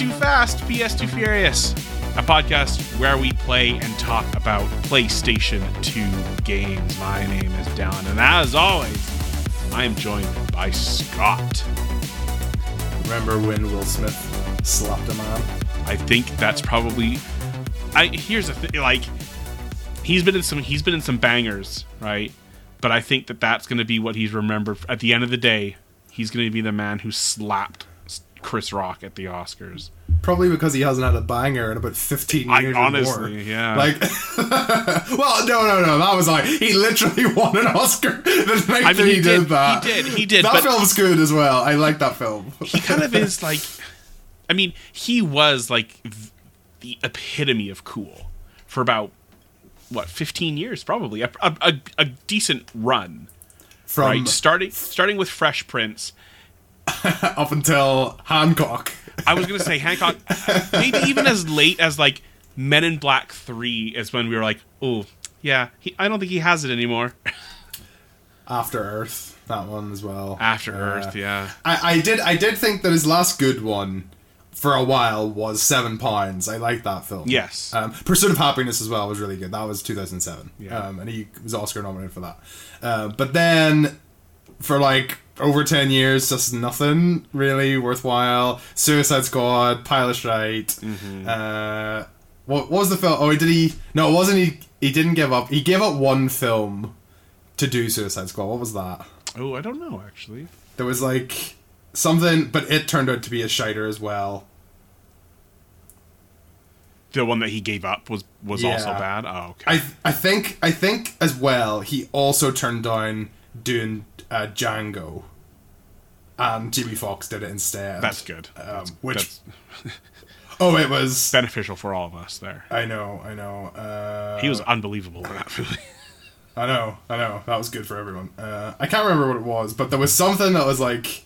welcome to PS2 Fast, PS2 Furious, a podcast where we play and talk about PlayStation 2 games. My name is Dylan, and as always, I am joined by Scott. Remember when Will Smith slapped a man? I think that's probably. I here's the thing, like he's been in some he's been in some bangers, right? But I think that that's going to be what he's remembered. At the end of the day, he's going to be the man who slapped Chris Rock at the Oscars. Probably because he hasn't had a banger in about 15 I years or honestly, more. yeah. Like, well, no, no, no. That was like, he literally won an Oscar the night I mean, he, he did, did- that. he did, he did, That film's good as well. I like that film. he kind of is like i mean he was like the epitome of cool for about what 15 years probably a, a, a, a decent run From right starting starting with fresh prince up until Hancock. i was gonna say hancock maybe even as late as like men in black 3 is when we were like oh yeah he, i don't think he has it anymore After Earth, that one as well. after Uh, earth yeah I, I did I did think that his last good one for a while was Seven Pounds. I liked that film. Yes. Um, Pursuit of Happiness as well was really good. That was 2007. Yeah. Um, and he was Oscar nominated for that. Uh, but then for like over 10 years, just nothing really worthwhile. Suicide Squad, Pilot Strike. Mm-hmm. Uh, what, what was the film? Oh, did he? No, it wasn't. He he didn't give up. He gave up one film to do Suicide Squad. What was that? oh i don't know actually There was like something, but it turned out to be a shiter as well. the one that he gave up was was Yeah. also bad oh okay I I think I think as well. He also turned down doing uh, Django, and Jamie Foxx did it instead. that's good Um, That's- which that's oh, it was. beneficial for all of us there I know, I know. Uh, He was unbelievable in that movie. I know, I know. That was good for everyone. Uh, I can't remember what it was, but there was something that was like.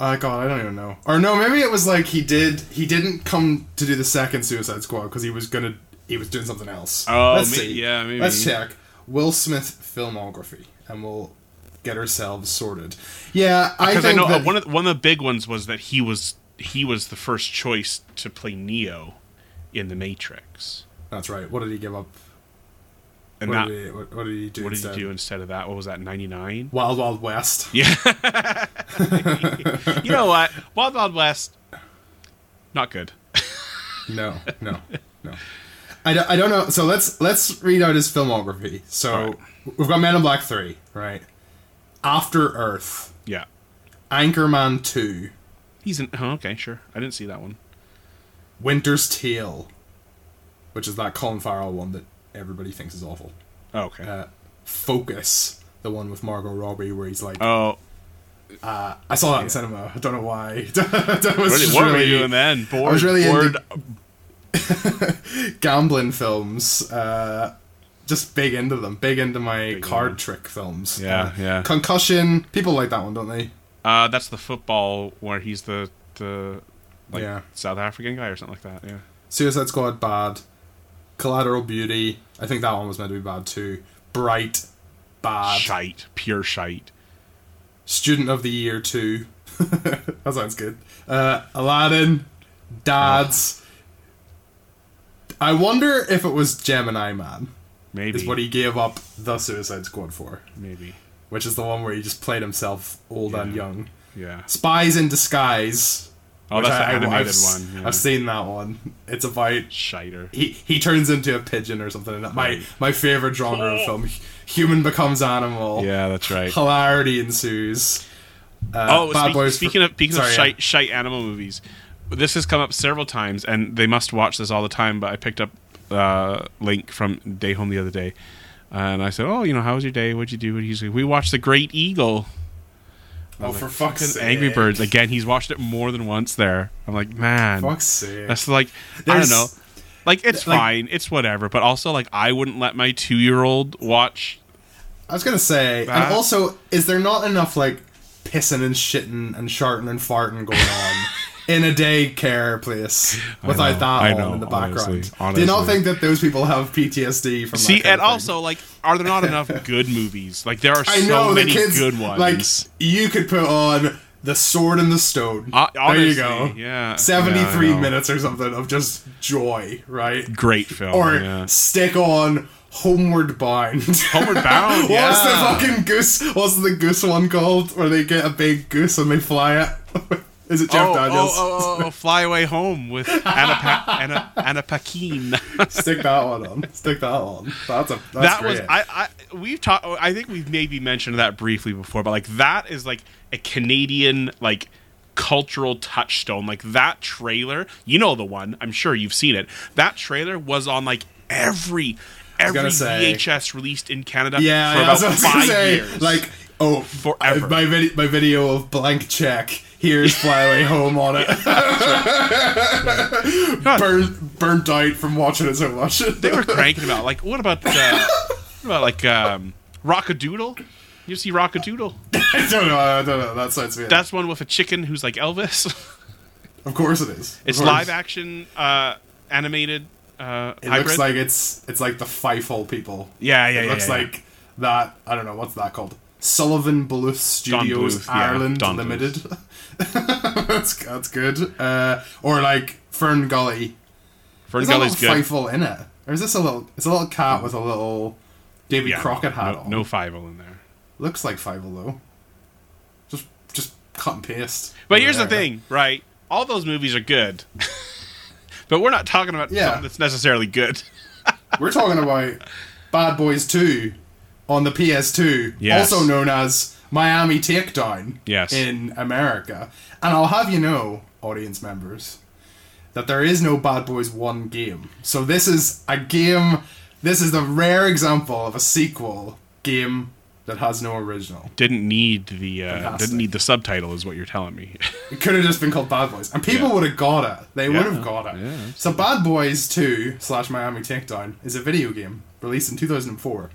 Oh god, I don't even know. Or no, maybe it was like he did. He didn't come to do the second Suicide Squad because he was gonna. He was doing something else. Oh, Let's may- see. yeah, maybe. Let's check Will Smith filmography, and we'll get ourselves sorted. Yeah, I Because I, know uh, one of the, one of the big ones was that he was he was the first choice to play Neo in the Matrix, that's right. What did he give up? and What, that did, he, what, what did he do? what did instead? he do instead of that? What was that? Ninety nine. Wild Wild West. Yeah. you know what? Wild Wild West, not good. No, no, no. I don't, I don't know. So let's let's read out his filmography. So Alright. we've got Men in Black three, right? After Earth, Yeah. Anchorman two, He's in. Oh, okay, sure. I didn't see that one. Winter's Tale, which is that Colin Farrell one that everybody thinks is awful. Oh, okay. Uh, Focus, the one with Margot Robbie, where he's like, oh, I saw that in cinema. I don't know why. that was what, just what were we really doing then? Bored. was really bored. into- gambling films. Uh, just big into them. Big into my Big card into trick films. Yeah, Uh, yeah. Concussion. People like that one, don't they? Uh, that's the football where he's the the like Yeah. South African guy or something like that. Yeah. Suicide Squad, bad. Collateral Beauty. I think that one was meant to be bad too. Bright, bad. Shite, pure shite. Student of the Year two. that sounds good. Uh, Aladdin, Dads. I wonder if it was Gemini Man. Maybe. Is what he gave up the Suicide Squad for. Maybe. which is the one where he just played himself old and young. Yeah. Spies in Disguise. Oh, that's the I- I- animated I've, one. Yeah. I've seen that one. It's about Shiter. he he turns into a pigeon or something. My Right. my my favorite genre of film. Human becomes animal. Yeah, that's right. Hilarity ensues. Uh, Oh, Bad speak- Boys speaking of speaking Sorry, of yeah. shite, shite animal movies, this has come up several times, and they must watch this all the time. But I picked up uh, link from Day Home the other day, and I said, "Oh, you know, how was your day? What'd you do?" And he's like, "We watched The Great Eagle." Oh, for fuck's sake! Angry Birds again. He's watched it more than once. There, I'm like, man, Fuck's sake! that's like I don't know. Like it's like- fine, it's whatever. But also, like I wouldn't let my two year old watch. I was gonna say, That- and also, is there not enough like pissing and shitting and sharting and farting going on in a daycare place without know, that I know, in the background? honestly, Do you not think that those people have PTSD from? See, and also, like, are there not enough good movies? Like, there are I so know many kids good ones. Like you could put on The Sword and the Stone. Uh, there you go. yeah. 73 Yeah, minutes or something of just joy, right? Great film. Or yeah. stick on Homeward Bound. Homeward Bound. yeah. What's the fucking goose? What's the goose one called? Where they get a big goose and they fly it? Is it Jeff oh, Daniels? Oh, oh, oh, oh, Fly Away Home with Anna, pa- Anna, Anna Paquin. Stick that one on. Stick that on. That's a. That's that great. was I, I we've talked I think we've maybe mentioned that briefly before, but like that is like a Canadian like cultural touchstone. Like that trailer, you know the one, I'm sure you've seen it. That trailer was on like every every say- VHS released in Canada Yeah, for yeah, about five say, years. like, oh, Forever. my video, my video of blank check. Here's Fly Away Home on it. burnt, burnt out from watching it so much. they were cranking about like what about uh, what about like um Rockadoodle? You see Rockadoodle? I don't know. I don't know. That sounds weird. That's one with a chicken who's like Elvis. of course it is. Of It's course. live action uh animated uh It hybrid. looks like it's it's like the Fievel people. yeah, yeah, It yeah. looks yeah, like that. I don't know what's that called. Sullivan Bluth Studios Bluth, Ireland Don Limited. that's that's good. Uh, or like Fern Gully. Fern There's a Gully's little good. Fievel in it, or is this a little? It's a little cat with a little David Yeah, Crockett hat no, on. no five in there. Looks like Fievel though. Just just cut and paste. But here's the thing, right? All those movies are good. but we're not talking about Yeah. something that's necessarily good. We're talking about Bad Boys 2 on the PS2, Yes. also known as Miami Takedown Yes. in America. And I'll have you know, audience members, that there is no Bad Boys 1 game. So this is a game, this is the rare example of a sequel game that has no original. Didn't need the uh, Fantastic. didn't need the subtitle, is what you're telling me. It could have just been called Bad Boys, and people Yeah. would have got it. They would have got it. Yeah, so Bad Boys Two slash Miami Takedown is a video game released in 2004,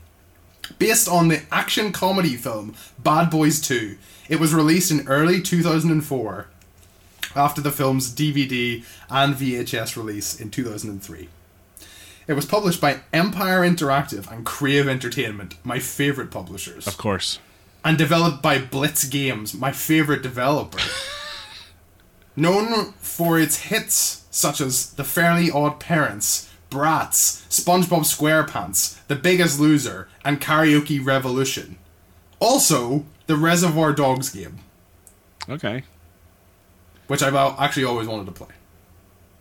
based on the action comedy film Bad Boys Two. It was released in early 2004, after the film's DVD and VHS release in 2003. It was published by Empire Interactive and Crave Entertainment, my favorite publishers of course. and developed by Blitz Games, my favorite developer. Known for its hits such as The Fairly Odd Parents, Bratz, SpongeBob SquarePants, The Biggest Loser, and Karaoke Revolution. Also, the Reservoir Dogs game, Okay. which I've actually always wanted to play.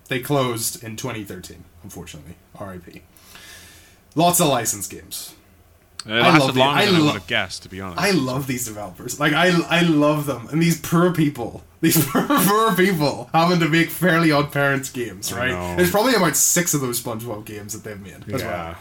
They closed in 2013, unfortunately. RIP. Lots of licensed games. Uh, it lasted love the- longer I than I lo- have guessed, to be honest. I love these developers. Like I, I love them, and these poor people, these poor, people having to make Fairly Odd Parents games, right? There's probably about six of those SpongeBob games that they've made. As yeah. well.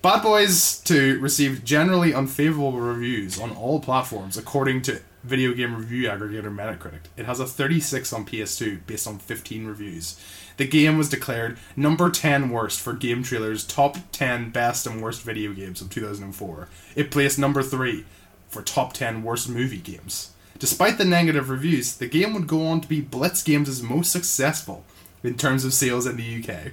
Bad Boys 2 received generally unfavorable reviews on all platforms, according to video game review aggregator Metacritic. It has a 36 on PS2 based on 15 reviews. The game was declared number 10 worst for Game Trailer's top 10 best and worst video games of 2004. It placed number 3 for top 10 worst movie games. Despite the negative reviews, the game would go on to be Blitz Games' most successful in terms of sales in the UK.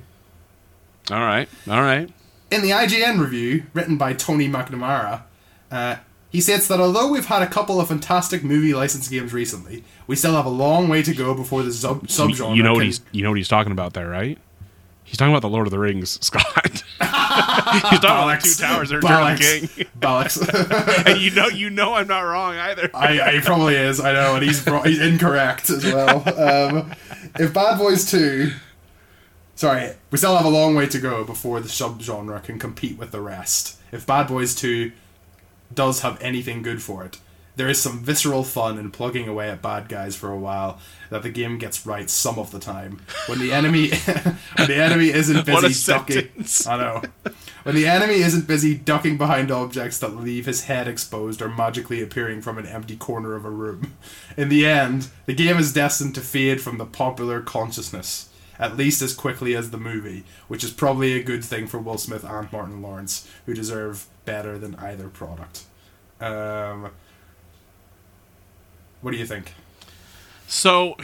All right. All right. In the IGN review, written by Tony McNamara, uh, he states that although we've had a couple of fantastic movie licensed games recently, we still have a long way to go before the sub subgenre. you know what can- he's you know what he's talking about there, right? He's talking about the Lord of the Rings, Scott. he's talking about the two towers of Return of. King. Bollocks. and you know you know I'm not wrong either. I, I he probably is. I know, and he's he's incorrect as well. Um, if Bad Boys Two, sorry, we still have a long way to go before the subgenre can compete with the rest. If Bad Boys Two does have anything good for it, there is some visceral fun in plugging away at bad guys for a while that the game gets right some of the time. When the enemy, when the enemy isn't busy ducking, sentence. I know. When the enemy isn't busy ducking behind objects that leave his head exposed or magically appearing from an empty corner of a room. In the end, the game is destined to fade from the popular consciousness, at least as quickly as the movie, which is probably a good thing for Will Smith and Martin Lawrence, who deserve better than either product. Um, what do you think? So,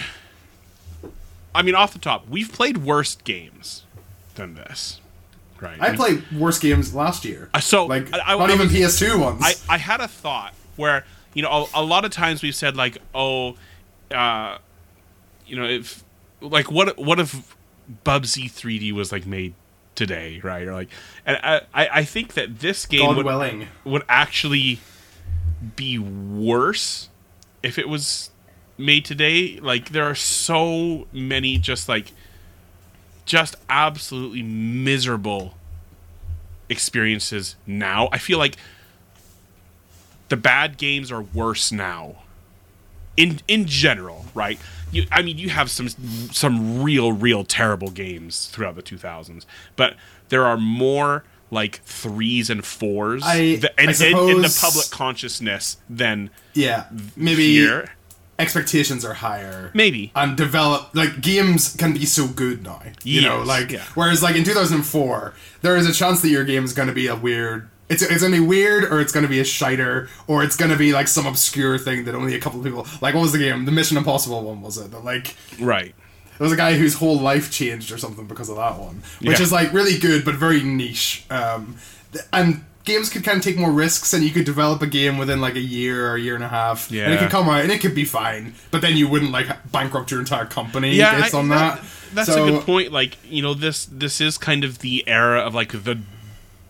I mean, off the top, we've played worse games than this, right? I played worse games last year. Uh, so like I- I- not I even was- PS2 ones. I, I had a thought where you know a, a lot of times we've said like oh uh, you know, if like what what if Bubsy 3D was like made today, right? Or like, and I I I think that this game God would, willing. would actually be worse if it was made today. Like there are so many just like just absolutely miserable experiences now. I feel like the bad games are worse now. In in general, right? You, I mean, you have some some real real terrible games throughout the 2000s, but there are more like threes and fours I- that, I and, in- in the public consciousness than Yeah, maybe here. expectations are higher. Maybe. and develop like games can be so good now. You know, like yeah. whereas like in 2004, there is a chance that your game is going to be a weird. It's, it's gonna be weird, or it's gonna be a shiter, or it's gonna be like some obscure thing that only a couple of people like. What was the game? The Mission Impossible one was it? That like Right. There was a guy whose whole life changed or something because of that one, which Yeah. is like really good but very niche. Um, and games could kind of take more risks, and you could develop a game within like a year or a year and a half, and it could come out and it could be fine. But then you wouldn't like bankrupt your entire company Yeah, based I- on that. That's So- a good point. Like you know, this this is kind of the era of like the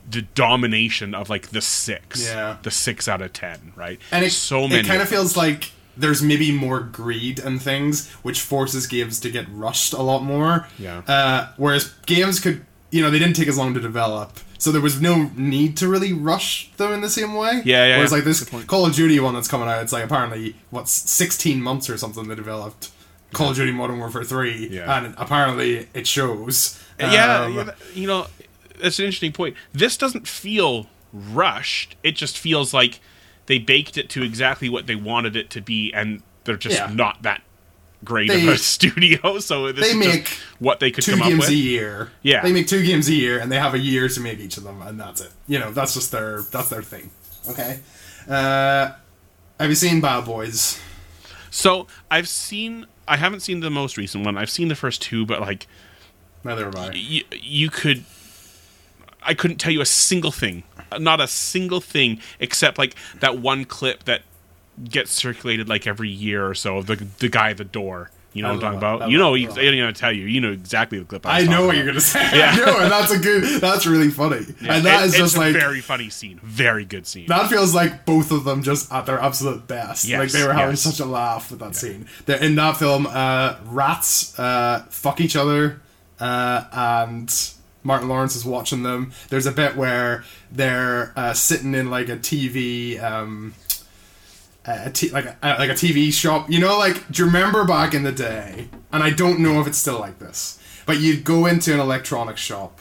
the domination of like the six, Yeah. the six out of ten, right? And it, so many. it kind of feels like there's maybe more greed and things, which forces games to get rushed a lot more. Yeah. Uh, whereas games could, you know, they didn't take as long to develop, so there was no need to really rush them in the same way. Yeah, yeah, Whereas yeah. like this Call of Duty one that's coming out, it's like apparently what's 16 months or something they developed. Call of Duty Modern Warfare 3, Yeah. and apparently it shows. yeah, Um, yeah, you know, that's an interesting point. This doesn't feel rushed. It just feels like they baked it to exactly what they wanted it to be, and they're just Yeah. not that great They- of a studio. So this they is make just what they could two come up games with. a year. Yeah. they make two games a year, and they have a year to make each of them, and that's it. You know, that's just their that's their thing. Okay. Uh, have you seen Bad Boys? So I've seen. I haven't seen the most recent one. I've seen the first two, but like Neither have I. you, you could i couldn't tell you a single thing not a single thing except like that one clip that gets circulated like every year or so of the the guy at the door you know I what i'm talking it. about I you know i didn't even tell you you know exactly the clip i, I know what you're gonna say. Yeah. I know, and that's a good. That's really funny. Yeah, and that it- is just a like very funny scene very good scene that feels like both of them just at their absolute best. Yes, like they were having yes. such a laugh with that scene. They're in that film, uh, rats uh, fuck each other, uh, and Martin Lawrence is watching them. There's a bit where they're uh, sitting in like a TV. Um, a t- like a, like a TV shop. You know, like do you remember back in the day? And I don't know if it's still like this, but you'd go into an electronics shop,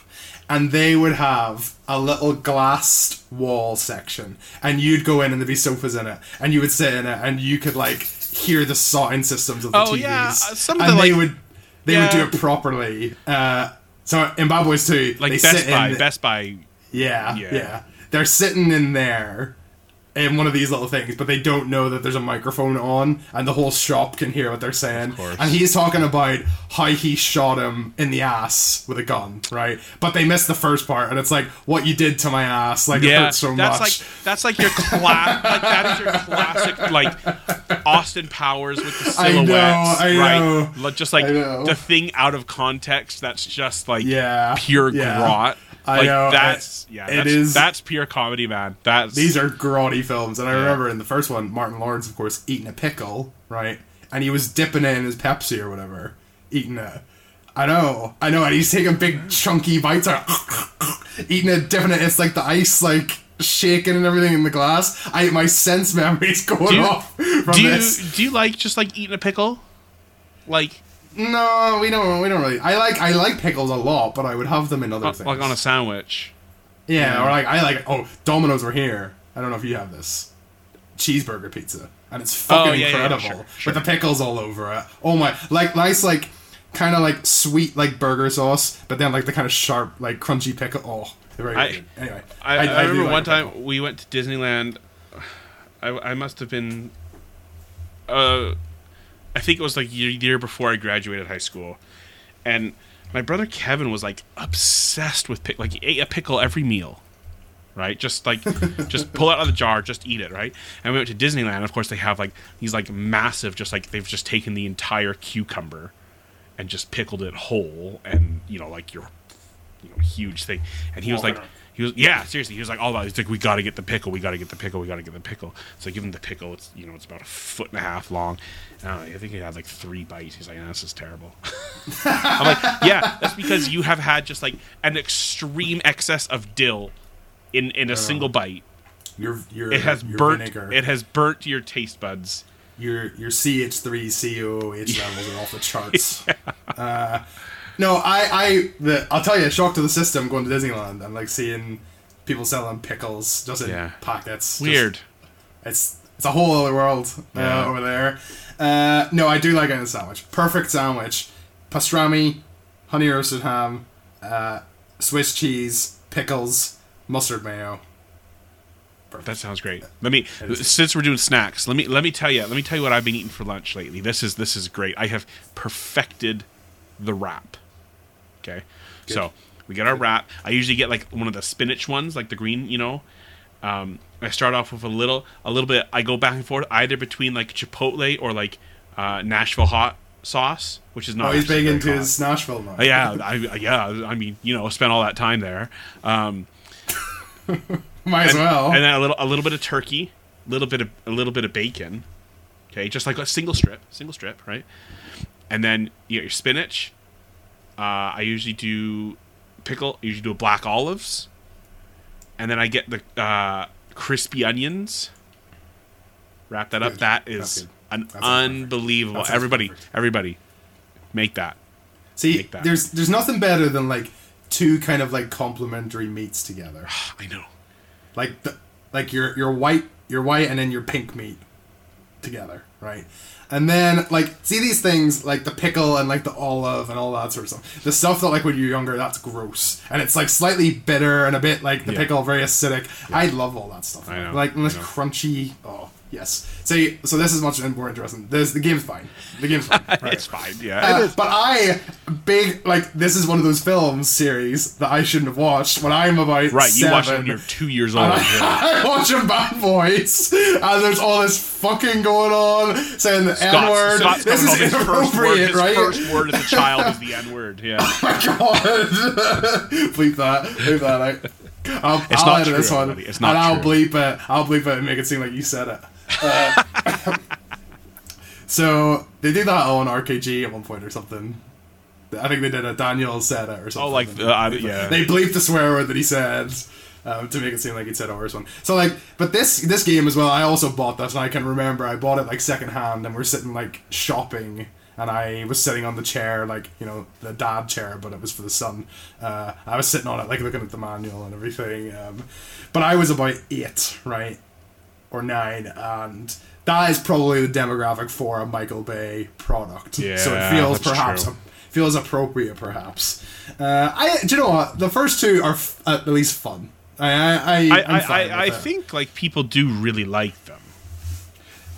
and they would have a little glassed wall section, and you'd go in and there'd be sofas in it, and you would sit in it, and you could like hear the sound systems of the Oh, TVs. yeah, uh, some of and the, they like- would they would do it properly. Uh, so in Bad Boys 2, like best buy in best buy. Yeah, Yeah. yeah, They're sitting in there in one of these little things, but they don't know that there's a microphone on, and the whole shop can hear what they're saying. And he's talking about how he shot him in the ass with a gun, right? But they missed the first part, and it's like what you did to my ass, like it yeah, hurt so that's much. like that's like your class. like that is your classic like Austin Powers with the I know, I right? know. Just like the thing out of context. That's just like Yeah, pure yeah. grot. I like know, that's it- yeah, it that's, is- that's pure comedy, man. That's These are grotty films, and I remember in the first one, Martin Lawrence, of course, eating a pickle, right? And he was dipping it in his Pepsi or whatever, eating it. I know, I know, and he's taking big chunky bites, out, eating it, dipping it. It's like the ice, like shaking and everything in the glass. I my sense memory's going you- off from do you this. do you like just like eating a pickle? Like No, we don't. We don't really. I like I like pickles a lot, but I would have them in other uh, things. like on a sandwich. Yeah, or like I like oh Domino's were here. I don't know if you have this cheeseburger pizza, and it's fucking Oh, yeah, yeah, yeah, incredible sure, sure. with the pickles all over it. Oh my, like nice like kind of like sweet like burger sauce, but then like the kind of sharp like crunchy pickle. Oh, they're very I- good. Anyway, I, I, do remember like one a time we went to Disneyland. I, I must have been, uh, I think it was like year, year before I graduated high school, and my brother Kevin was like obsessed with pick. Like he ate a pickle every meal, right? Just like, just pull it out of the jar, just eat it, right? And we went to Disneyland. Of course, they have like these like massive, just like they've just taken the entire cucumber and just pickled it whole, and you know, like your, you know, huge thing. And he was like, he was yeah, seriously, he was like all about. It. He's like, we got to get the pickle, we got to get the pickle, we got to get the pickle. So I give him the pickle. It's you know, it's about a foot and a half long. And I, know, I think he had like three bites. He's like, this is terrible. I'm like, yeah, that's because you have had just like an extreme excess of dill in in a single bite. Your your It has your burnt. vinegar, It has burnt your taste buds. your your CH3 COOH levels are off the charts. uh, no, I I the, I'll tell you, a shock to the system going to Disneyland and like seeing people selling pickles just in Yeah. packets. Just- Weird. it's it's a whole other world uh, Yeah. over there. Uh, no, I do like a sandwich. Perfect sandwich. Pastrami, honey roasted ham, uh, Swiss cheese, pickles, mustard mayo. That sounds great. Let me since we're doing snacks, let me let me tell you, let me tell you what I've been eating for lunch lately. This is this is great. I have perfected the wrap. Okay. So, we get our wrap. I usually get like one of the spinach ones, like the green, you know. Um, I start off with a little a little bit I go back and forth either between like chipotle or like uh, Nashville hot sauce, which is not Oh, he's big into hot. his Nashville now. Uh, yeah, I, yeah. I mean, you know, spent all that time there. Um, Might as well. and then a little a little bit of turkey, a little bit of a little bit of bacon. Okay, just like a single strip, single strip, right? And then you get your spinach. Uh, I usually do pickle. I usually do black olives, and then I get the uh, crispy onions. Wrap that up. Good. An That sounds perfect. unbelievable. Everybody, perfect. everybody, make that. See, Make that. there's there's nothing better than like two kind of like complementary meats together. I know. like the, like your your white your white and then your pink meat together, right? And then like see these things like the pickle and like the olive and all that sort of stuff. The stuff that like when you're younger that's gross and it's like slightly bitter and a bit like the Yeah. pickle very acidic. I love all that stuff. I know, Like and this crunchy. Oh yes. See, so this is much more interesting. There's the game's fine. The game's fine. Right. It's fine. Yeah. Uh, but I big like this is one of those films series that I shouldn't have watched when I'm about right. You watch it when you're two years old. And yeah. I, I watch a Bad Boys, and there's all this fucking going on, saying the N word. Scott's This is home, his first word, inappropriate, his right? first word as a child is the N word. Yeah. Oh my god! bleep that. Bleep that out. I'll, It's I'll not edit true, this one, everybody. It's not and I'll true. bleep it. I'll bleep it and make it seem like you said it. Uh, so they did that on RKG at one point or something. I think they did a Daniel said it or something. Oh, like, And uh, they- yeah. They bleeped the swear word that he said. Um, to make it seem like he'd said a worse one. So like, but this this game as well. I also bought this, and I can remember I bought it like secondhand, and we're sitting like shopping, and I was sitting on the chair, like you know the dad chair, but it was for the son. Uh, I was sitting on it, like looking at the manual and everything. Um, but I was about eight, right, or nine, and that is probably the demographic for a Michael Bay product. Yeah, so it feels perhaps true. feels appropriate, perhaps. Uh, I do you know what the first two are f- at least fun. I I I, I, I, I, I with it. think like people do really like them.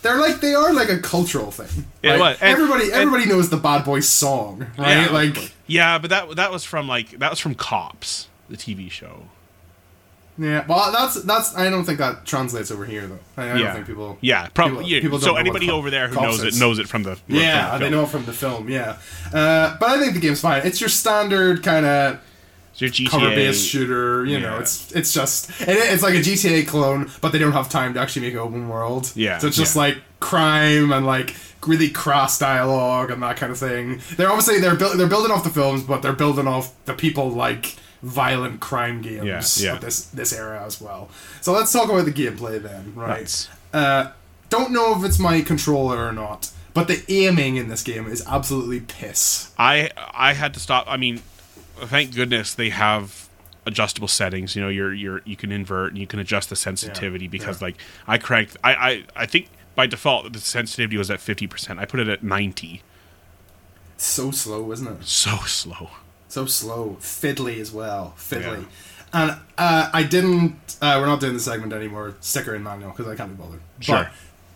they're like they are like a cultural thing. Yeah, right? And- everybody and- everybody knows the Bad Boys song, right? Yeah, like Yeah, but that that was from like that was from Cops, the TV show. Yeah. Well, that's that's I don't think that translates over here though. I, I yeah, don't think people. Yeah, probably. people- yeah. people don't so anybody over there who knows it knows it from the Yeah, from the they know it from the film. Yeah, uh, but I think the game's fine. It's your standard kind of cover-based shooter. You know, it's it's just it, it's like a GTA clone, but they don't have time to actually make an open world. Yeah, so it's just yeah. like crime and like really crass dialogue and that kind of thing. They're obviously they're building they're building off the films, but they're building off the people like violent crime games Yeah, yeah. this this era as well. So let's talk about the gameplay then, right? Nice. Uh, don't know if it's my controller or not, but the aiming in this game is absolutely piss. I I had to stop. I mean, thank goodness they have adjustable settings. You know, you're you're you can invert and you can adjust the sensitivity because yeah. like I cranked. I I I think by default the sensitivity was at fifty percent. I put it at ninety. So slow, isn't it? So slow. So slow, fiddly as well, fiddly. Yeah. And uh, I didn't. Uh, we're not doing the segment anymore. Sticker in manual because I can't be bothered. Sure.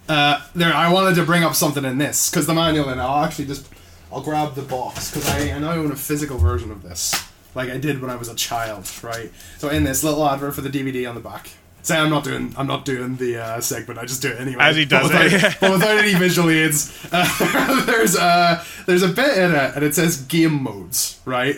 But, uh, there, I wanted to bring up something in this because the manual, and I'll actually just, I'll grab the box because I, I now own a physical version of this. like I did when I was a child, right? So in this little advert for the DVD on the back. Say I'm not doing I'm not doing the uh, segment. I just do it anyway. As he does but without, it, yeah. any visual aids. Uh, there's uh there's a bit in it, and it says game modes, right?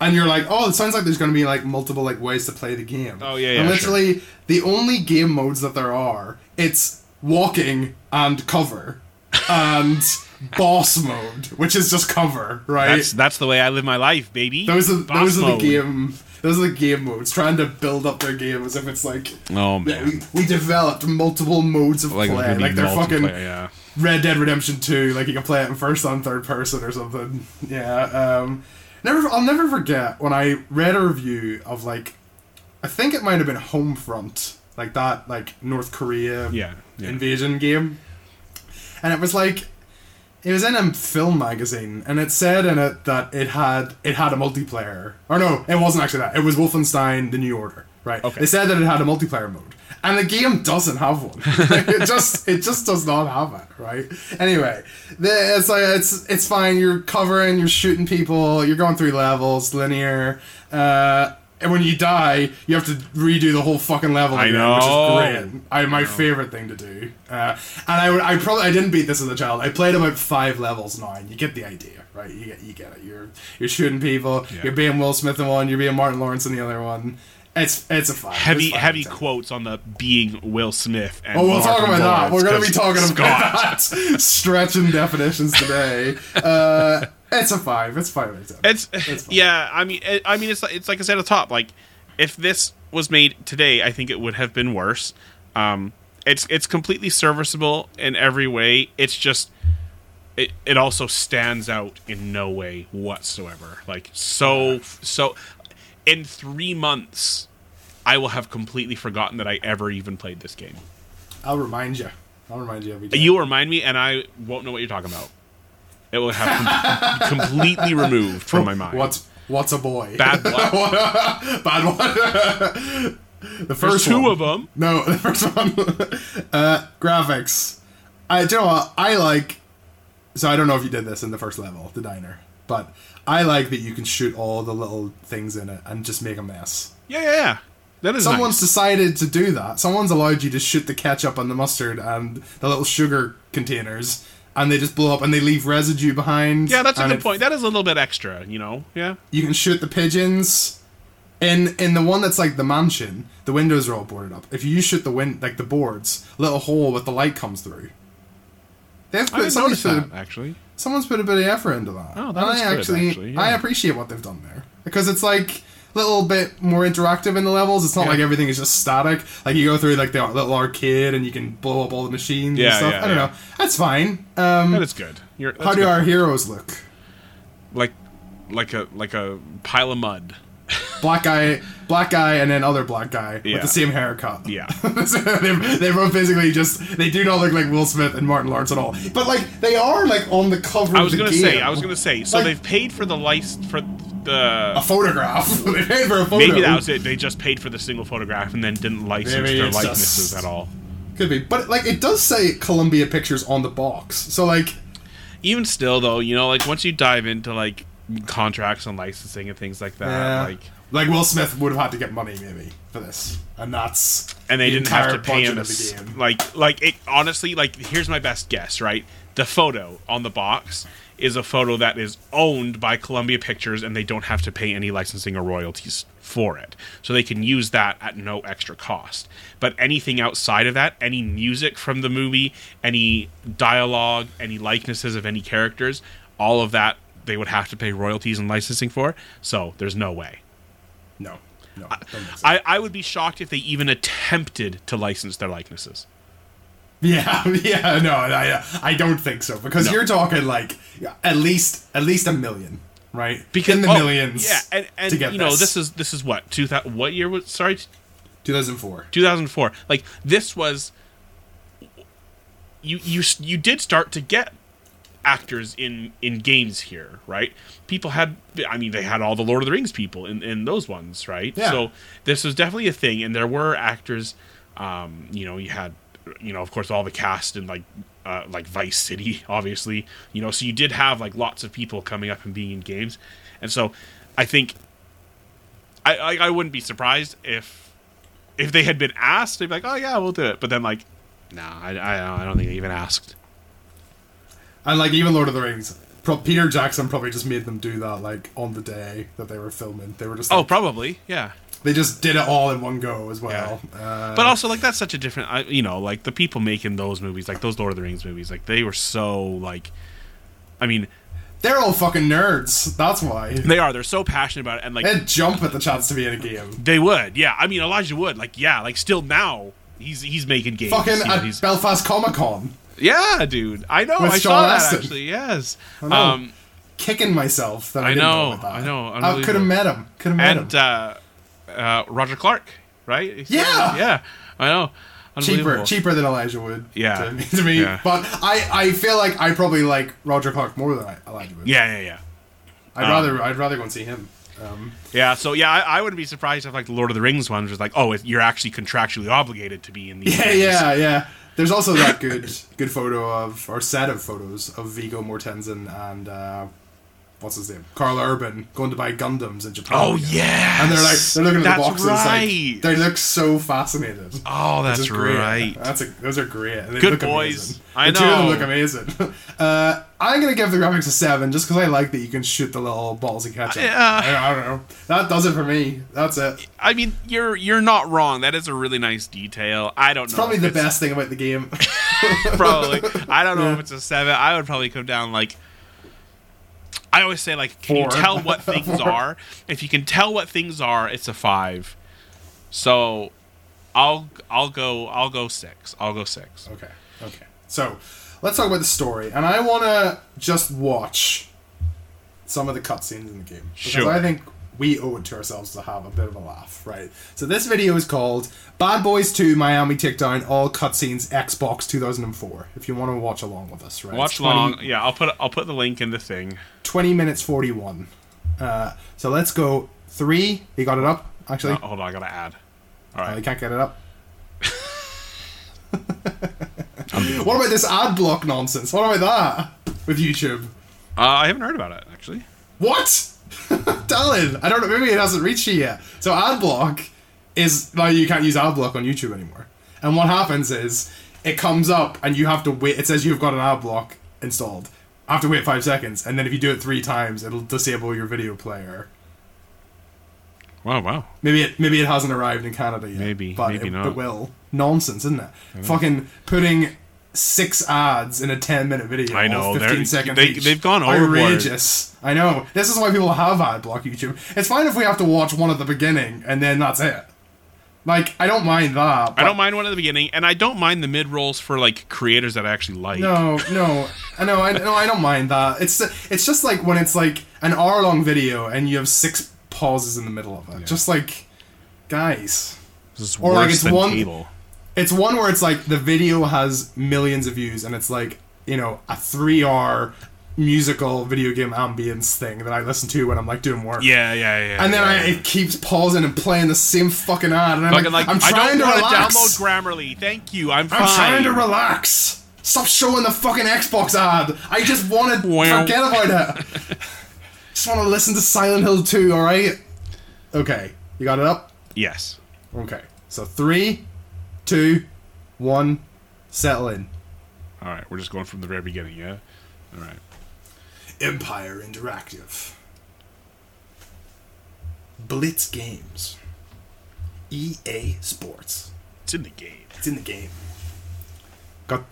And you're like, oh, it sounds like there's going to be like multiple like ways to play the game. Oh, yeah, yeah, And literally, the only game modes that there are, it's walking and cover, and boss mode, which is just cover, right? That's that's the way I live my life, baby. those are Boss those are mode. the game. Those are the game modes. Trying to build up their game as if it's like Oh man. we, we developed multiple modes of Like, play. Like they're fucking yeah. Red Dead Redemption Two. Like you can play it in first and third person or something. Yeah. Um, never. I'll never forget when I read a review of like, I think it might have been Homefront, like that, like North Korea Yeah, yeah. invasion game, and it was like. It was in a film magazine, and it said in it that it had it had a multiplayer. Or no, it wasn't actually that. It was Wolfenstein: The New Order. Right. Okay. They said that it had a multiplayer mode, and the game doesn't have one. it just it just does not have it. Right. Anyway, the, it's like it's it's fine. You're covering, you're shooting people, you're going through levels, linear. Uh, and when you die, you have to redo the whole fucking level I again, which is great. I my favorite thing to do. Uh, and I would- I probably I didn't beat this as a child. I played about five levels now, and you get the idea, right? You get you get it. You're you're shooting people. Yeah. You're being Will Smith in one. You're being Martin Lawrence in the other one. It's it's a fun. Heavy fun heavy quotes on the being Will Smith. And Oh, we'll talk Martin about that. Lawrence, We're going to be talking about Scott. that. Stretching definitions today. Uh, it's a five. It's five out of ten. It's fine. yeah. I mean, it, I mean, it's like- it's like I said at the top. Like, if this was made today, I think it would have been worse. Um, it's it's completely serviceable in every way. It's just it it also stands out in no way whatsoever. Like so so in three months, I will have completely forgotten that I ever even played this game. I'll remind you. I'll remind you every day. You remind me, and I won't know what you're talking about. It will have com- completely removed from my mind. What's what's a boy? Bad blood. Bad one. the first two one. them. No, the first one. uh, graphics. I do you know what I like. So I don't know if you did this in the first level, the diner, but I like that you can shoot all the little things in it and just make a mess. Yeah, yeah, yeah. That is Someone's nice. decided to do that. Someone's allowed you to shoot the ketchup and the mustard and the little sugar containers, and they just blow up and they leave residue behind. Yeah, that's a good point. That is a little bit extra, you know. Yeah. You can shoot the pigeons. In in the one that's like the mansion, the windows are all boarded up. If you shoot the win like the boards, little hole with the light comes through. They've I put someone's a, actually. someone's put a bit of effort into that. Oh, and that is I good, actually, actually, yeah. I appreciate what they've done there because it's like little bit more interactive in the levels. It's not Yeah. like everything is just static. Like you go through like the little arcade and you can blow up all the machines Yeah, and stuff. yeah, I don't know. That's fine. Um, That is good. You're, how do good. our heroes look? like like a like a pile of mud? black guy, black guy, and then other black guy with the same haircut. Yeah. they, they both basically just they do not look like Will Smith and Martin Lawrence at all. But like they are like on the cover. I was gonna game. say. I was gonna say. So Like- they've paid for the license for a photograph. they paid for a photo. Maybe that was it. They just paid for the single photograph and then didn't license Maybe their likenesses at all. Could be, but like it does say Columbia Pictures on the box. So like Even still, though, you know, like once you dive into like contracts and licensing and things like that, yeah, like like Will Smith would have had to get money maybe for this, and that's and they the didn't have to pay him budget a of the s- like like it honestly like here's my best guess right the photo on the box is a photo that is owned by Columbia Pictures and they don't have to pay any licensing or royalties for it. So they can use that at no extra cost. But anything outside of that any music from the movie any dialogue any likenesses of any characters all of that they would have to pay royalties and licensing for. So there's no way. No, no. sense. I, I would be shocked if they even attempted to license their likenesses Yeah, yeah, no, I, I don't think so because No. you're talking like at least at least a million, right? because in the oh, millions, Yeah, and, and to get you know this. this is this is what two thousand what year was sorry 2004. two thousand four. Like this was you you you did start to get actors in in games here, right? People had I mean they had all the Lord of the Rings people in in those ones, right? Yeah. So this was definitely a thing, and there were actors. Um, you know, you had you know of course all the cast in like uh, like Vice City, obviously. You know, so you did have like lots of people coming up and being in games, and so I think I, I I wouldn't be surprised if if they had been asked, they'd be like, "Oh yeah, we'll do it." But then like, no, I I, I don't think they even asked. And like even Lord of the Rings, pro- Peter Jackson probably just made them do that like on the day that they were filming. They were just Oh, probably, yeah. They just did it all in one go as well. Uh, But also, like that's such a different, I, you know, like the people making those movies, like those Lord of the Rings movies, like they were so like, I mean, they're all fucking nerds. That's why they are. They're so passionate about it, and like they'd jump at the chance to be in a game. they would, yeah. I mean, Elijah Wood, like yeah, like still now he's he's making games. Fucking know, at Belfast Comic Con, yeah, dude. I know. With I Sean saw that actually. Yes. Um, kicking myself that I, I didn't know, about. I know, I could have met him. Could have met and him. uh, uh, Roger Clark, right? Yeah! yeah. I know. cheaper, cheaper than Elijah Wood. Yeah. to, me- to me. Yeah. But I, I feel like I probably like Roger Clark more than I, Elijah Wood. Yeah, yeah, yeah. I'd Um, rather, I'd rather go and see him. Um, Yeah, so yeah, I, I wouldn't be surprised if like the Lord of the Rings ones was like, oh, it, you're actually contractually obligated to be in these. yeah, things. yeah, yeah. There's also that good, good photo of or set of photos of Viggo Mortensen and uh, what's his name, Karl Urban going to buy Gundams in Japan. Oh yeah, And they're like they're looking at the boxes. right. Like, they look so fascinated. oh, that's great. right. That's a, those are great. And they Good look boys. Amazing. I the Two of them look amazing. uh, I'm gonna give the graphics a seven just because I like that you can shoot the little balls and catch ketchup. Yeah. I, I don't know. That does it for me. That's it. I mean, you're you're not wrong. That is a really nice detail. I don't It's know. probably the best thing about the game. probably. I don't know if it's a seven. I would probably come down like. I always say like, can you tell what things are? If you can tell what things are, it's a five. So, I'll I'll go I'll go six. I'll go six. okay. Okay. So let's talk about the story, and I want to just watch some of the cutscenes in the game because Sure. I think we owe it to ourselves to have a bit of a laugh, right? So this video is called "Bad Boys 2: Miami Takedown All Cutscenes Xbox 2004." If you want to watch along with us, right? Watch It's 20 long. Yeah, I'll put I'll put the link in the thing. 20 minutes 41. Uh, so let's go three. You got it up? Actually, Oh, hold on, I gotta add. All right. Oh, you can't get it up. what about this ad block nonsense? What about that with YouTube? Uh, I haven't heard about it actually. What? Dylan, I don't know. Maybe it hasn't reached you yet. So ad block is now you can't use ad block on YouTube anymore. And what happens is it comes up and you have to wait. It says you've got an ad block installed. I have to wait five seconds, and then if you do it three times, it'll disable your video player. Wow, wow. Maybe it maybe it hasn't arrived in Canada yet. Maybe, but maybe it, not. it will. Nonsense, isn't it? Fucking putting six ads in a ten minute video. I know, fifteen seconds. they- each. they've gone overboard. outrageous. I know. This is why people have ad block YouTube. It's fine if we have to watch one at the beginning and then that's it. Like I don't mind that. I don't mind one at the beginning, and I don't mind the mid rolls for like creators that I actually like. No, no, I know, I no, I don't mind that. It's it's just like when it's like an hour long video and you have six pauses in the middle of it. Just like, guys. This is Or, worse like, it's than one- cable. It's one where it's like the video has millions of views and it's like, you know, a 3r musical video game ambience thing that I listen to when I'm like doing work. Yeah, yeah, yeah. And then yeah, I, yeah. it keeps pausing and playing the same fucking ad, and I'm Fucking like, like, I'm I trying don't to want to relax. download Grammarly. Thank you. I'm fine. I'm trying to relax. Stop showing the fucking Xbox ad. I just want to forget about it. just want to listen to Silent Hill 2, alright? Okay. You got it up? yes. Okay. So three, two, one, settle in. All right. We're just going from the very beginning. Yeah. All right. Empire Interactive. Blitz Games. EA Sports. It's in the game. It's in the game. Got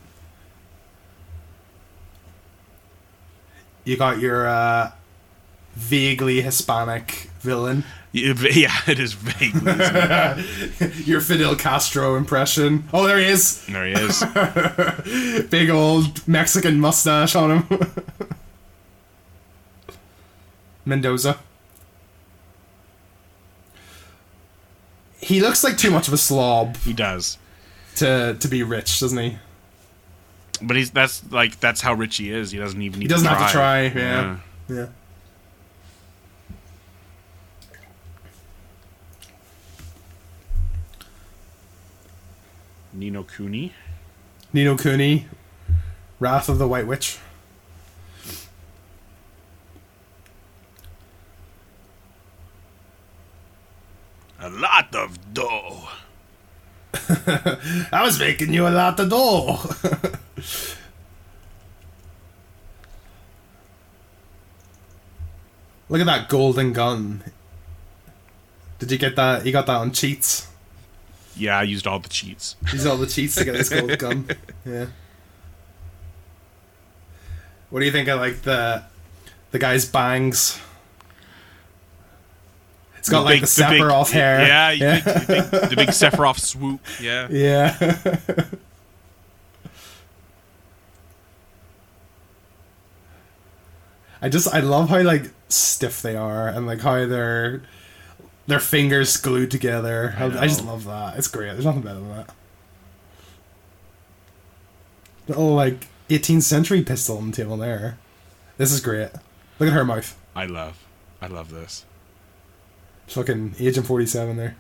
you got your uh, vaguely Hispanic villain, Yeah, it is vaguely. your Fidel Castro impression. Oh, there he is, there he is. big old Mexican mustache on him. Mendoza. He looks like too much of a slob He does. to to be rich, doesn't he? But he's that's like that's how rich he is. He doesn't even need. He doesn't to have to try. Yeah. Yeah. Ni no Kuni. Nino Cooney, Wrath of the White Witch. A lot of dough. I was making you a lot of dough. Look at that golden gun. Did you get that? You got that on cheats. Yeah, I used all the cheats. Use all the cheats to get this gold gun. Yeah. What do you think of like the the guy's bangs? It's got The like big- the big- Sephiroth hair. Yeah, you think the big, the big Sephiroth swoop. Yeah. Yeah. I just I love how like stiff they are and like how their their fingers glued together. I, I I just love that. It's great. There's nothing better than that. Little like 18th century pistol on the table there. This is great. Look at her mouth. I love, I love this. Fucking Agent 47 there.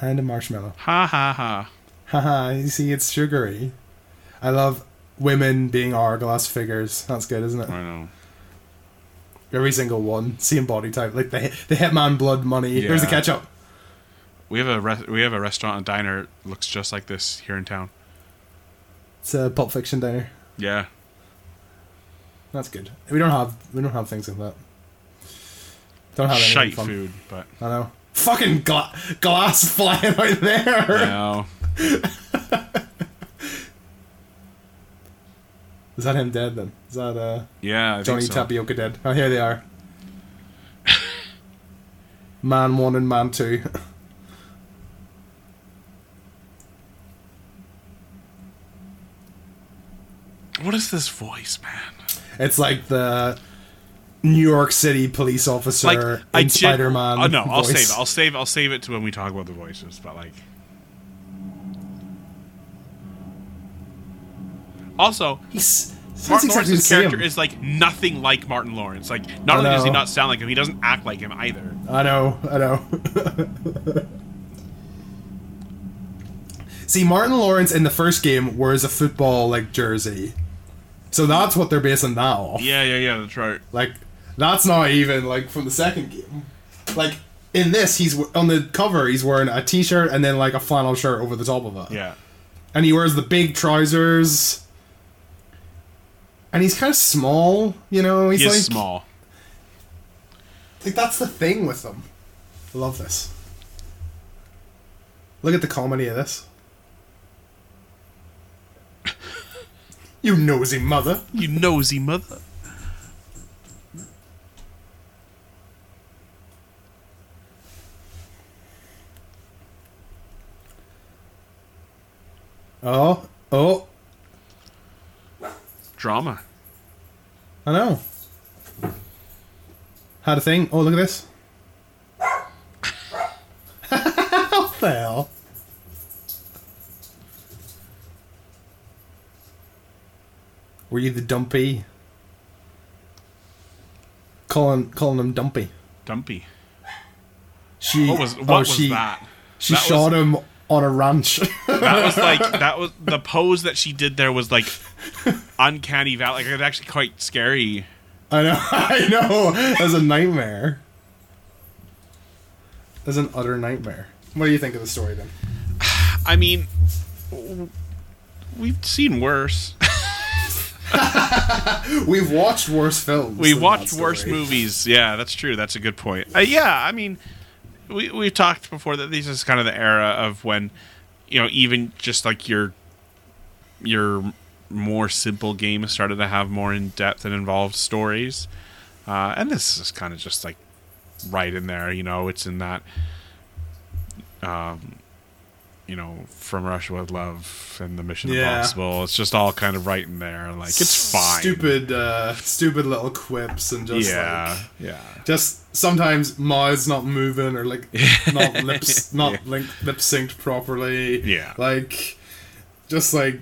And a marshmallow. Ha ha ha. Haha, you see, it's sugary. I love women being hourglass figures. That's good, isn't it? I know. Every single one, same body type, like the the Hitman Blood Money. Here's the Yeah. ketchup. We have a re- we have a restaurant and diner looks just like this here in town. It's a Pulp Fiction diner. Yeah. That's good. We don't have we don't have things like that. Don't have Shite fun. food, but I know. Fucking gla- glass flying out there. no. Is that him dead then? Is that uh, Yeah, I Johnny think so. Tapioca dead? Oh, here they are. man one and man two. What is this voice, man? It's like the New York City police officer Like in Spider Man. Oh no, I'll save it. I'll save. I'll save it to when we talk about the voices. But like, also, He's Martin Lawrence's character is like nothing like Martin Lawrence. Like, not only does he not sound like him, he doesn't act like him either. I know, I know. See, Martin Lawrence in the first game wears a football like jersey, so that's what they're basing that off. Yeah, yeah, yeah. That's right. Like, that's not even like from the second game. Like in this, he's on the cover. He's wearing a t-shirt and then like a flannel shirt over the top of it. Yeah. and he wears the big trousers. And he's kind of small, you know. He's He like small. Like that's the thing with them. I love this. Look at the comedy of this. you nosy mother. You nosy mother. Oh, oh, Drama. I know. Had a thing. Oh, look at this. what the hell? Were you the dumpy? Calling calling him dumpy. Dumpy. She What was oh, what oh, was she, that? She That shot was- him on a ranch. That was like that was the pose that she did there was like uncanny valley. Like it was actually quite scary. I know, I know. That's a nightmare. That's an utter nightmare. What do you think of the story then? I mean, we've seen worse. We've watched worse films. We watched worse movies. Yeah, that's true. That's a good point. Uh, yeah, I mean, we we've talked before that this is kind of the era of when, you know, even just like your your more simple games started to have more in depth and involved stories, uh, and this is kind of just like right in there. You know, it's in that. Um, you know, from Russia with Love and the Mission Yeah. Impossible. It's just all kind of right in there. Like it's fine. Stupid, uh, stupid little quips and just yeah, like yeah. just sometimes mouths not moving or like not lips not Yeah. lip synced properly. Yeah. like just like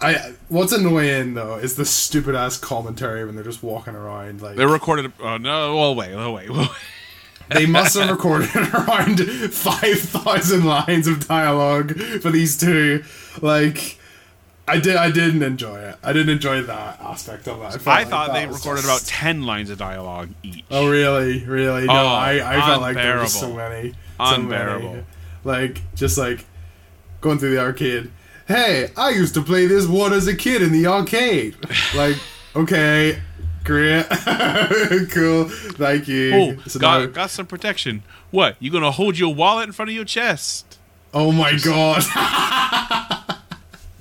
I. What's annoying though is the stupid ass commentary when they're just walking around. Like They recorded. Oh no! Well, wait, well, wait. Well, wait. They must have recorded around five thousand lines of dialogue for these two. Like I did. I didn't enjoy it. I didn't enjoy that aspect of it. I, I like thought they recorded just- about ten lines of dialogue each. Oh really? Really? No, Oh, I, I felt like there were so unbearable. many. So Unbearable. many. Like just like going through the arcade. Hey, I used to play this one as a kid in the arcade. like, okay, great, cool, thank you. Oh, So got now- got some protection. What? You gonna hold your wallet in front of your chest? oh my god, I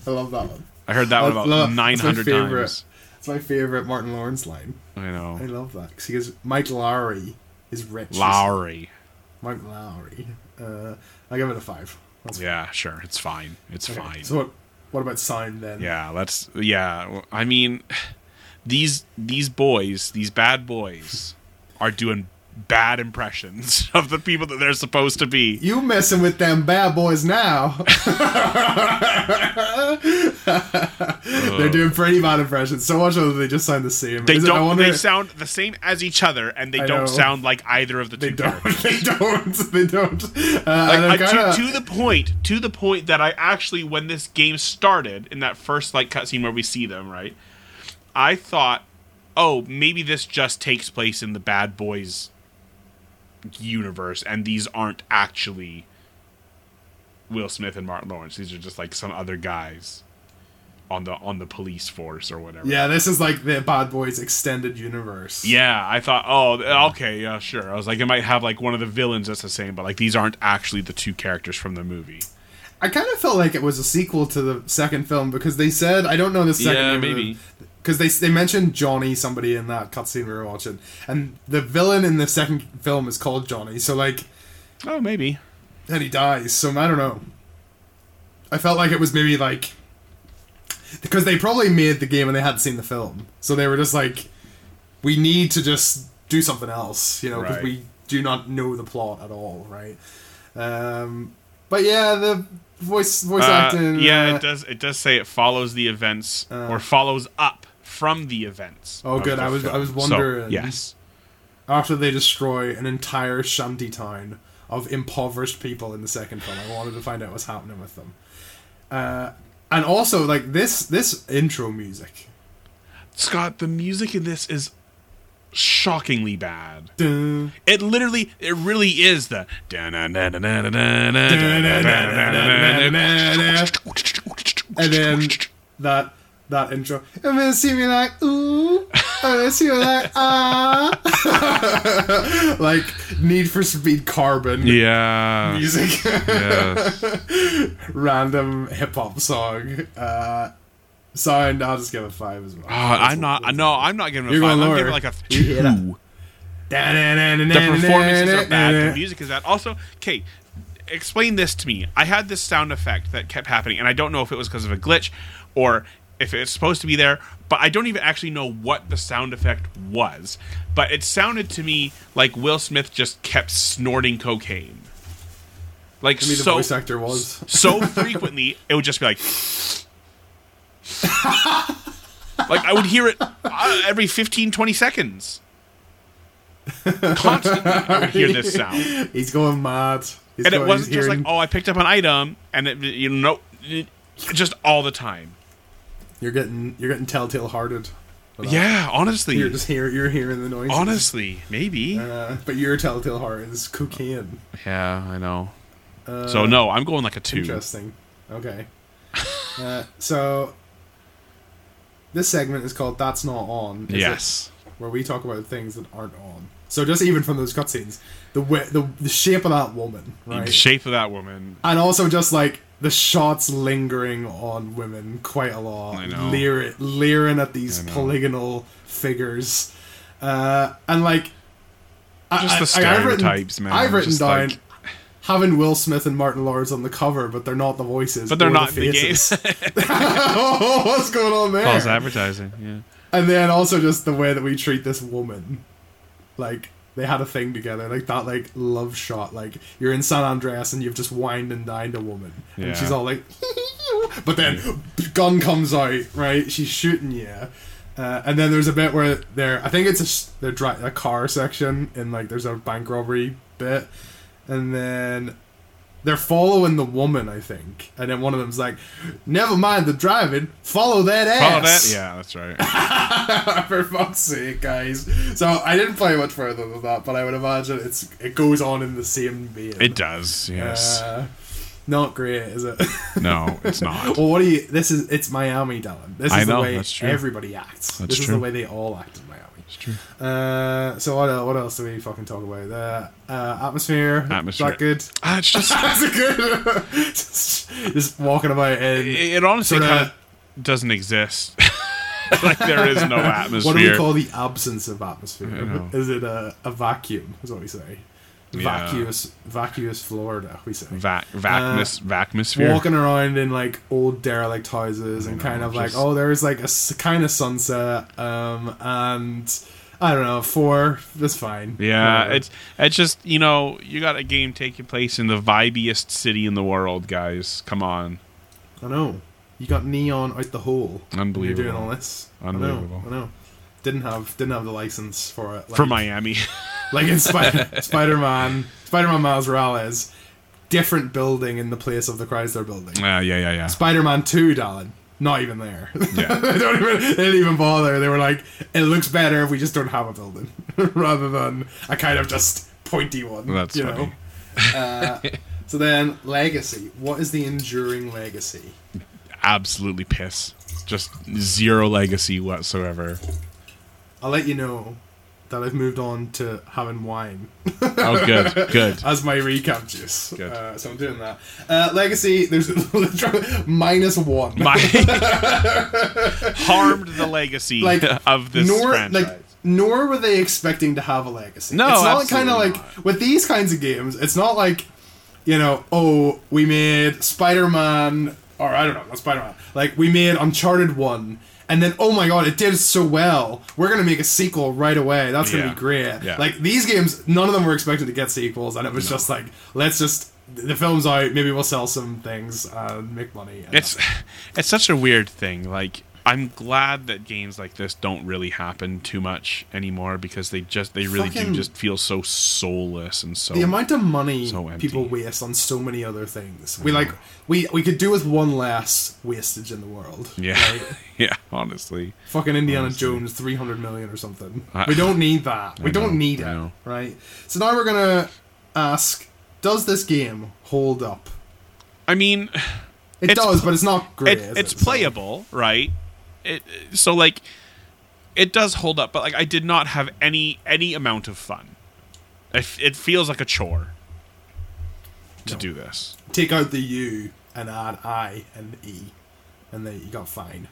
love that one. I heard that one That's- about look, nine that's my hundred favorite. times. It's my favorite Martin Lawrence line. I know. I love that because he goes, Mike Lowrey is rich. Lowrey. Mike Lowrey. Uh, I give it a five. That's Yeah, sure. It's fine. It's Okay, fine. So what? What about sign then? Yeah, let's. Yeah, I mean, these these boys, these bad boys, are doing bad impressions of the people that they're supposed to be. You messing with them bad boys now? They're doing pretty bad impressions. So much so that they just sound the same. They Is don't. wonder- They sound the same as each other, and they I don't know. sound like either of the They two. don't. They don't. They don't. Uh, Like, uh, kinda- to, to the point, to the point that I actually, when this game started, in that first like cutscene where we see them, right? I thought, oh, maybe this just takes place in the Bad Boys universe, and these aren't actually Will Smith and Martin Lawrence. These are just like some other guys on the on the police force or whatever. yeah, this is like the Bad Boys extended universe. Yeah, I thought, oh, okay, yeah, sure. I was like, it might have like one of the villains that's the same, but like these aren't actually the two characters from the movie. I kind of felt like it was a sequel to the second film because they said I don't know the second Yeah, name of maybe. the- because they they mentioned Johnny somebody in that cutscene we were watching and the villain in the second film is called Johnny so like Oh, maybe. and he dies so I don't know I felt like it was maybe like because they probably made the game and they hadn't seen the film so they were just like we need to just do something else you know because Right. we do not know the plot at all right um but yeah the voice voice Uh, acting yeah, uh, it does. It does say it follows the events Uh. or follows up from the events. Oh, good. I was- I film. was So, wondering. yes, after they destroy an entire shanty town of impoverished people in the second film. I wanted to find out what's happening with them. Uh, and also, like this this intro music. Scott. The music in this is shockingly bad. Dun, It literally, it really is the. and then that that intro. And then see me like ooh, and then see me like ah, like Need for Speed Carbon Yeah. music. Yes. Random hip hop song. Uh, sound. I'll just give it five as well. Oh, I'm not. No, I'm not giving it a You're five. I'm giving it like a You hear that? two. The performances are bad. The music is bad. Also, Kate, explain this to me. I had this sound effect that kept happening, and I don't know if it was because of a glitch or if it's supposed to be there, but I don't even actually know what the sound effect was. But it sounded to me like Will Smith just kept snorting cocaine. Like Maybe the so, voice actor was. so frequently, it would just be like. like I would hear it uh, every 15, 20 seconds. Constantly, I would hear this sound, He's going mad. He's and it going- wasn't he's just like, "Oh, I picked up an item," and it, you know, it- just all the time. You're getting you're getting telltale hearted. Yeah, honestly, You're just hear you're hearing the noise. honestly, maybe. Uh, but your telltale heart is cocaine. yeah, I know. Uh, So no, I'm going like a two. Interesting. Okay. uh, so this segment is called "That's Not On." is it? Yes. where we talk about things that aren't on. So just even from those cutscenes, the way, the the shape of that woman, The right, shape of that woman. and also just like the shots lingering on women quite a lot, I know. leer, leering at these polygonal figures, uh, and like Just the I- I've stereotypes, man. I've written Just down. like- Having Will Smith and Martin Lawrence on the cover, but they're not the voices. But they're not the faces. game. What's going on there? False advertising. Yeah. And then also just the way that we treat this woman. Like they had a thing together, like that like love shot, like you're in San Andreas and you've just wined and dined a woman. Yeah. And she's all like But then gun comes out, right? She's shooting you. Uh, and then there's a bit where they're I think it's a, they're dri- a car section and like there's a bank robbery bit and then they're following the woman, I think, and then one of them's like, "Never mind the driving, follow that ass." Follow that? Yeah, that's right. For fuck's sake, guys. So I didn't play much further than that, but I would imagine it's it goes on in the same vein. It does, yes. Uh, not great, is it? no, it's not. well, what do you? This is it's Miami, Dylan. This is know, the way true. everybody acts. That's this is the way they all act in Miami. It's true. Uh, so what? What else do we fucking talk about? Uh, uh, atmosphere. Atmosphere. Is that good? Ah, it's just That's good. just, just walking about in. it, it honestly Sorta- kind of doesn't exist. like there is no atmosphere. What do we call the absence of atmosphere? Is it a, a vacuum? Is what we say. Yeah. Vacuous, vacuous Florida. We say. Vac vacmus vacmosphere. walking around in like old derelict houses and know, kind of like just- oh there's like a s- kind of sunset um and i don't know four that's fine Yeah, Whatever. it's it's just you know you got a game taking place in the vibiest city in the world, guys. Come on, i know you got neon out the hole when you're doing unbelievable all this Unbelievable. i know i know didn't have didn't have the license for it like, for Miami. like in Spider- spider-man spider-man miles morales different building in the place of the chrysler building Ah, yeah, yeah, yeah. Spider-Man 2, Dallin. Not even there. Yeah. they don't even they didn't even bother. They were like, it looks better if we just don't have a building. Rather than a kind of just pointy one. That's you funny. know? Uh, so then legacy. What is the enduring legacy? Absolutely piss. Just zero legacy whatsoever. I'll let you know that I've moved on to having wine Oh, good, good. as my recap juice. Good. Uh, so I'm doing that. Uh, legacy, there's minus one. My harmed the legacy like of this nor franchise. like nor were they expecting to have a legacy. No, it's not kind of like with these kinds of games. It's not like you know, oh, we made Spider Man, or I don't know, not Spider Man. Like we made Uncharted one. And then, oh my god, it did so well. We're gonna make a sequel right away. That's gonna Yeah. be great. Yeah. Like these games, none of them were expected to get sequels, and it was just like, let's just the film's out. Maybe we'll sell some things and make money. It's it's such a weird thing. Like I'm glad that games like this don't really happen too much anymore because they just they really Fucking- do just feel so soulless and so the amount of money so people waste on so many other things. We like we we could do with one less wastage in the world. yeah right? yeah honestly Fucking Indiana Honestly. Jones, three hundred million or something. I- we don't need that. We I don't know, need it, right? So now we're gonna ask: Does this game hold up? I mean It does, but it's not great. it, it's it? So- playable right it so like it does hold up but like I did not have any any amount of fun it, it feels like a chore to No. do this Take out the U and add I and E, and then you got fine.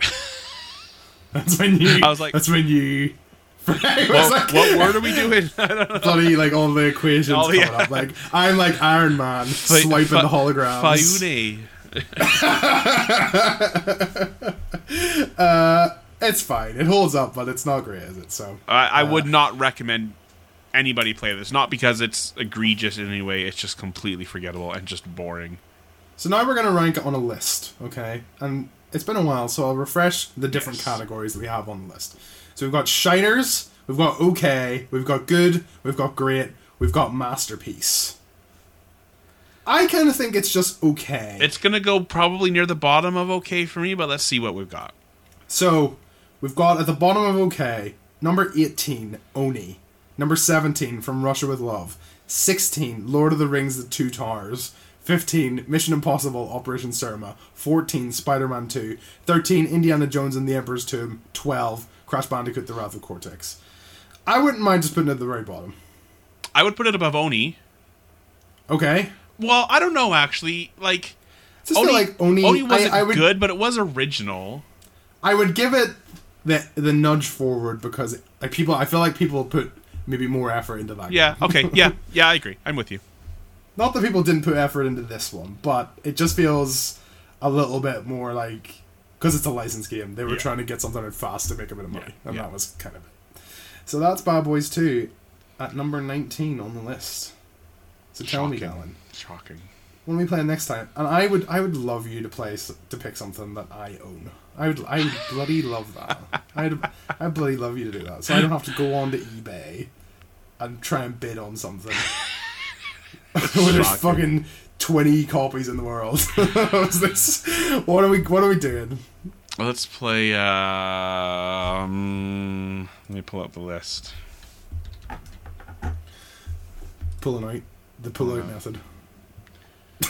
that's when you. I was like- that's when you. It was what, like- what word are we doing I don't know. bloody like all the equations Oh, coming yeah. up. Like I'm like Iron Man swiping Fa- the holograms. Fayune. Uh, it's fine. It holds up, but it's not great, is it? So I, I uh, would not recommend anybody play this. Not because it's egregious in any way. It's just completely forgettable and just boring. so now we're gonna rank it on a list, okay? And it's been a while, so I'll refresh the different Yes. categories that we have on the list. So we've got shiners, we've got okay, we've got good, we've got great, we've got masterpiece. I kind of think it's just okay. It's gonna go probably near the bottom of okay for me, but let's see what we've got. So, we've got at the bottom of OK, number 18, Oni. Number 17, From Russia with Love. 16, Lord of the Rings The Two Towers. 15, Mission Impossible Operation Surma. 14, Spider Man 2. 13, Indiana Jones and the Emperor's Tomb. 12, Crash Bandicoot The Wrath of Cortex. I wouldn't mind just putting it at the very bottom. I would put it above Oni. Okay. Well, I don't know actually. Like Just Oni, like Oni, wasn't I, I would good, but it was original. I would give it the the nudge forward because like people I feel like people put maybe more effort into that. Yeah. Okay. Yeah. Yeah. I agree. I'm with you. Not that people didn't put effort into this one, but it just feels a little bit more like because it's a licensed game. They were Yeah. trying to get something out fast to make a bit of money, Yeah, and yeah. that was kind of it. So that's Bad Boys Two at number nineteen on the list. So tell me, Shocking. Galen, Shocking. when we play next time, and I would I would love you to play to pick something that I own. I would I would bloody love that. I'd I'd bloody love you to do that, so I don't have to go on to eBay and try and bid on something. Where there's fucking twenty copies in the world. What are we? What are we doing? Let's play. Um, let me pull up the list. Pulling out the pull out method.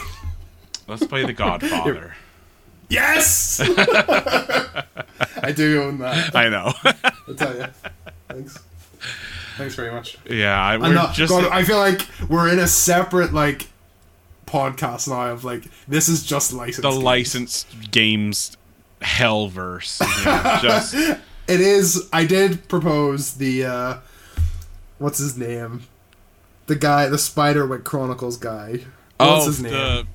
Let's play The Godfather. Yes. I do own that. I know. I'll tell you. Thanks. Thanks very much. yeah, I, we're I'm not, just. God, I feel like we're in a separate like podcast now of like this is just licensed. the games. licensed games hellverse. Yeah, just It is. I did propose the. uh What's his name? The guy, the Spiderwick Chronicles guy. What's oh his name? the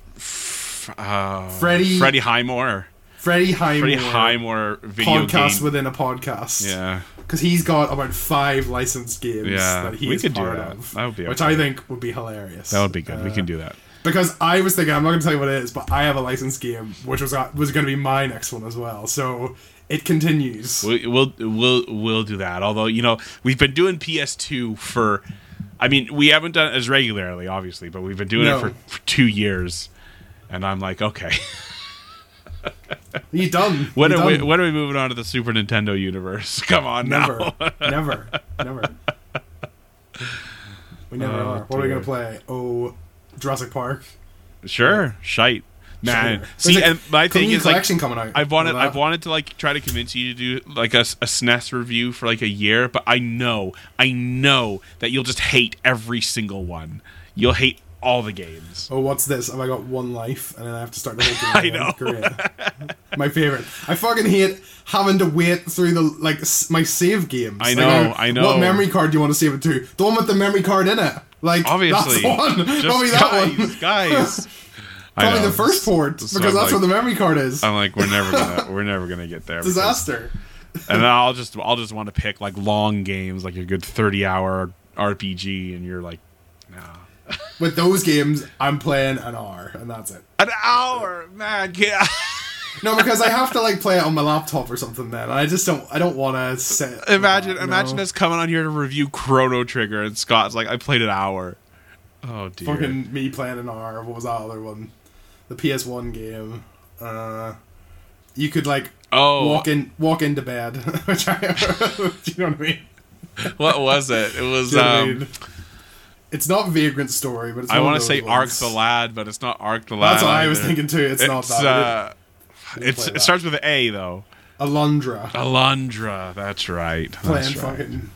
uh, Freddie- Freddie Highmore. Freddie Highmore. Freddie Highmore video podcast game. within a podcast. yeah, because he's got about five licensed games Yeah, that he we is could do part that. of. That would be which. I think would be hilarious. that would be good. we Uh, can do that. because I was thinking I'm not going to tell you what it is, but I have a licensed game which was was going to be my next one as well. So it continues. We, we'll we'll we'll do that. Although you know we've been doing PS2 for, I mean we haven't done it as regularly, obviously, but we've been doing No. it for, for two years, and I'm like, okay, You done? when are we when are we moving on to the Super Nintendo universe? Come on Never, now. never, never. We never Oh, are. What are we gonna play? Oh, Jurassic Park. sure, shite, man. Sure. See, a and my thing is like. coming out. I've wanted I've wanted to like try to convince you to do like a, a SNES review for like a year, but I know I know that you'll just hate every single one. You'll hate all the games. Oh, what's this? Have I got one life and then I have to start the whole I game? again? know. Great. my favorite. I fucking hate having to wait through the like s- my save games. I Like, know, uh, I know. What memory card do you want to save it to? The one with the memory card in it. Like Obviously, that's the one. Just Probably that guys, one. guys. Probably know. the first port because that's like- where the memory card is. I'm like, we're never gonna we're never gonna get there. because- Disaster. And I'll just I'll just want to pick like long games, like a good 30 hour RPG, and you're like, nah. With those games, I'm playing an hour and that's it. An hour, man. Yeah. No, because I have to like play it on my laptop or something. Then I just don't. I don't want to sit. imagine no. imagine us coming on here to review Chrono Trigger, and Scott's like, I played an hour. Oh dear. Fucking me playing an hour. What was that other one? The PS1 game. Uh, you could like oh, walk in, walk into bed. Which I, do you know what I mean? what was it? It was. You know what I um, mean? It's not Vagrant Story, but it's I want to say Arc the Lad, but it's not Arc the Lad. That's what I was thinking too. It's, not that. uh, it's it starts with an A though. Alundra. Alundra. That's right. playing That's right. fucking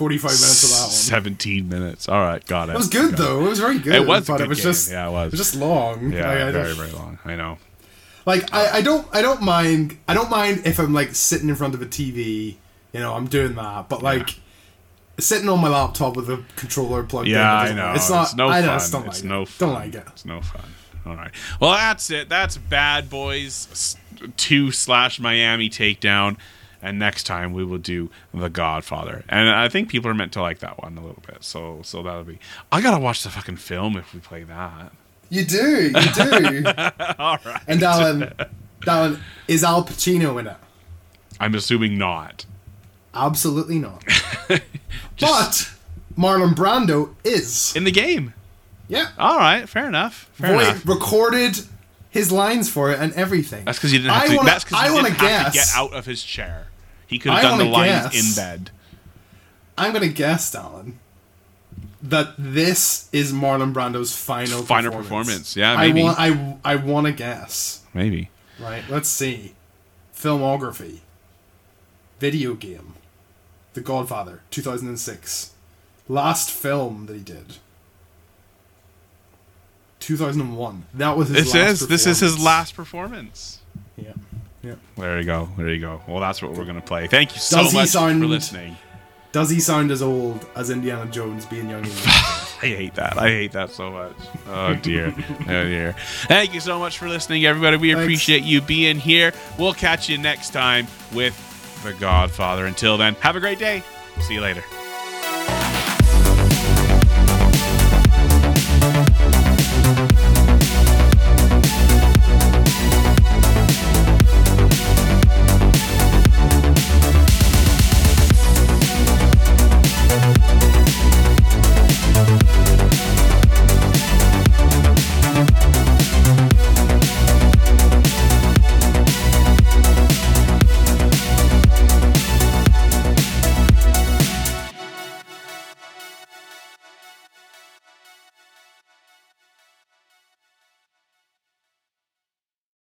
forty-five minutes of that one. Seventeen minutes. All right, got it. It was good Got it. though. It was very good. It was but it was game. just Yeah, it It was. was just long. Yeah, Like, very very long. I know. Like I, I don't I don't mind I don't mind if I'm like sitting in front of a TV, you know, I'm doing that. But like sitting on my laptop with a controller plugged in. Yeah, I know. It's not It's no I fun. just don't it's like no it. fun. Don't like it. It's no fun. All right. Well, that's it. That's Bad Boys two slash Miami takedown. And next time we will do The Godfather, and I think people are meant to like that one a little bit. So, so that'll be. I gotta watch the fucking film if we play that. You do, you do. All right. and Alan Alan, is Al Pacino in it? I'm assuming not. Absolutely not. but Marlon Brando is. In the game. Yeah. All right. Fair enough. Fair Voice enough. recorded his lines for it and everything. That's because you didn't have I to. wanna- that's because I you wanna didn't have to guess. get out of his chair. He could have done the lines guess. in bed. I'm gonna guess, Alan, that this is Marlon Brando's final Final performance. performance. Yeah, maybe. I want. I I want to guess. Maybe. Right. Let's see. Filmography. Video game. The Godfather, 2006. Last film that he did. 2001. That was his This last is this is his last performance. Yeah. Yeah. There you go. There you go. Well, that's what we're gonna play. Thank you so Does much sound- for listening. Does he sound as old as Indiana Jones being young? I hate that. I hate that so much. Oh dear. oh dear. Thank you so much for listening, everybody. We Thanks. appreciate you being here. We'll catch you next time with The Godfather. Until then, have a great day. See you later.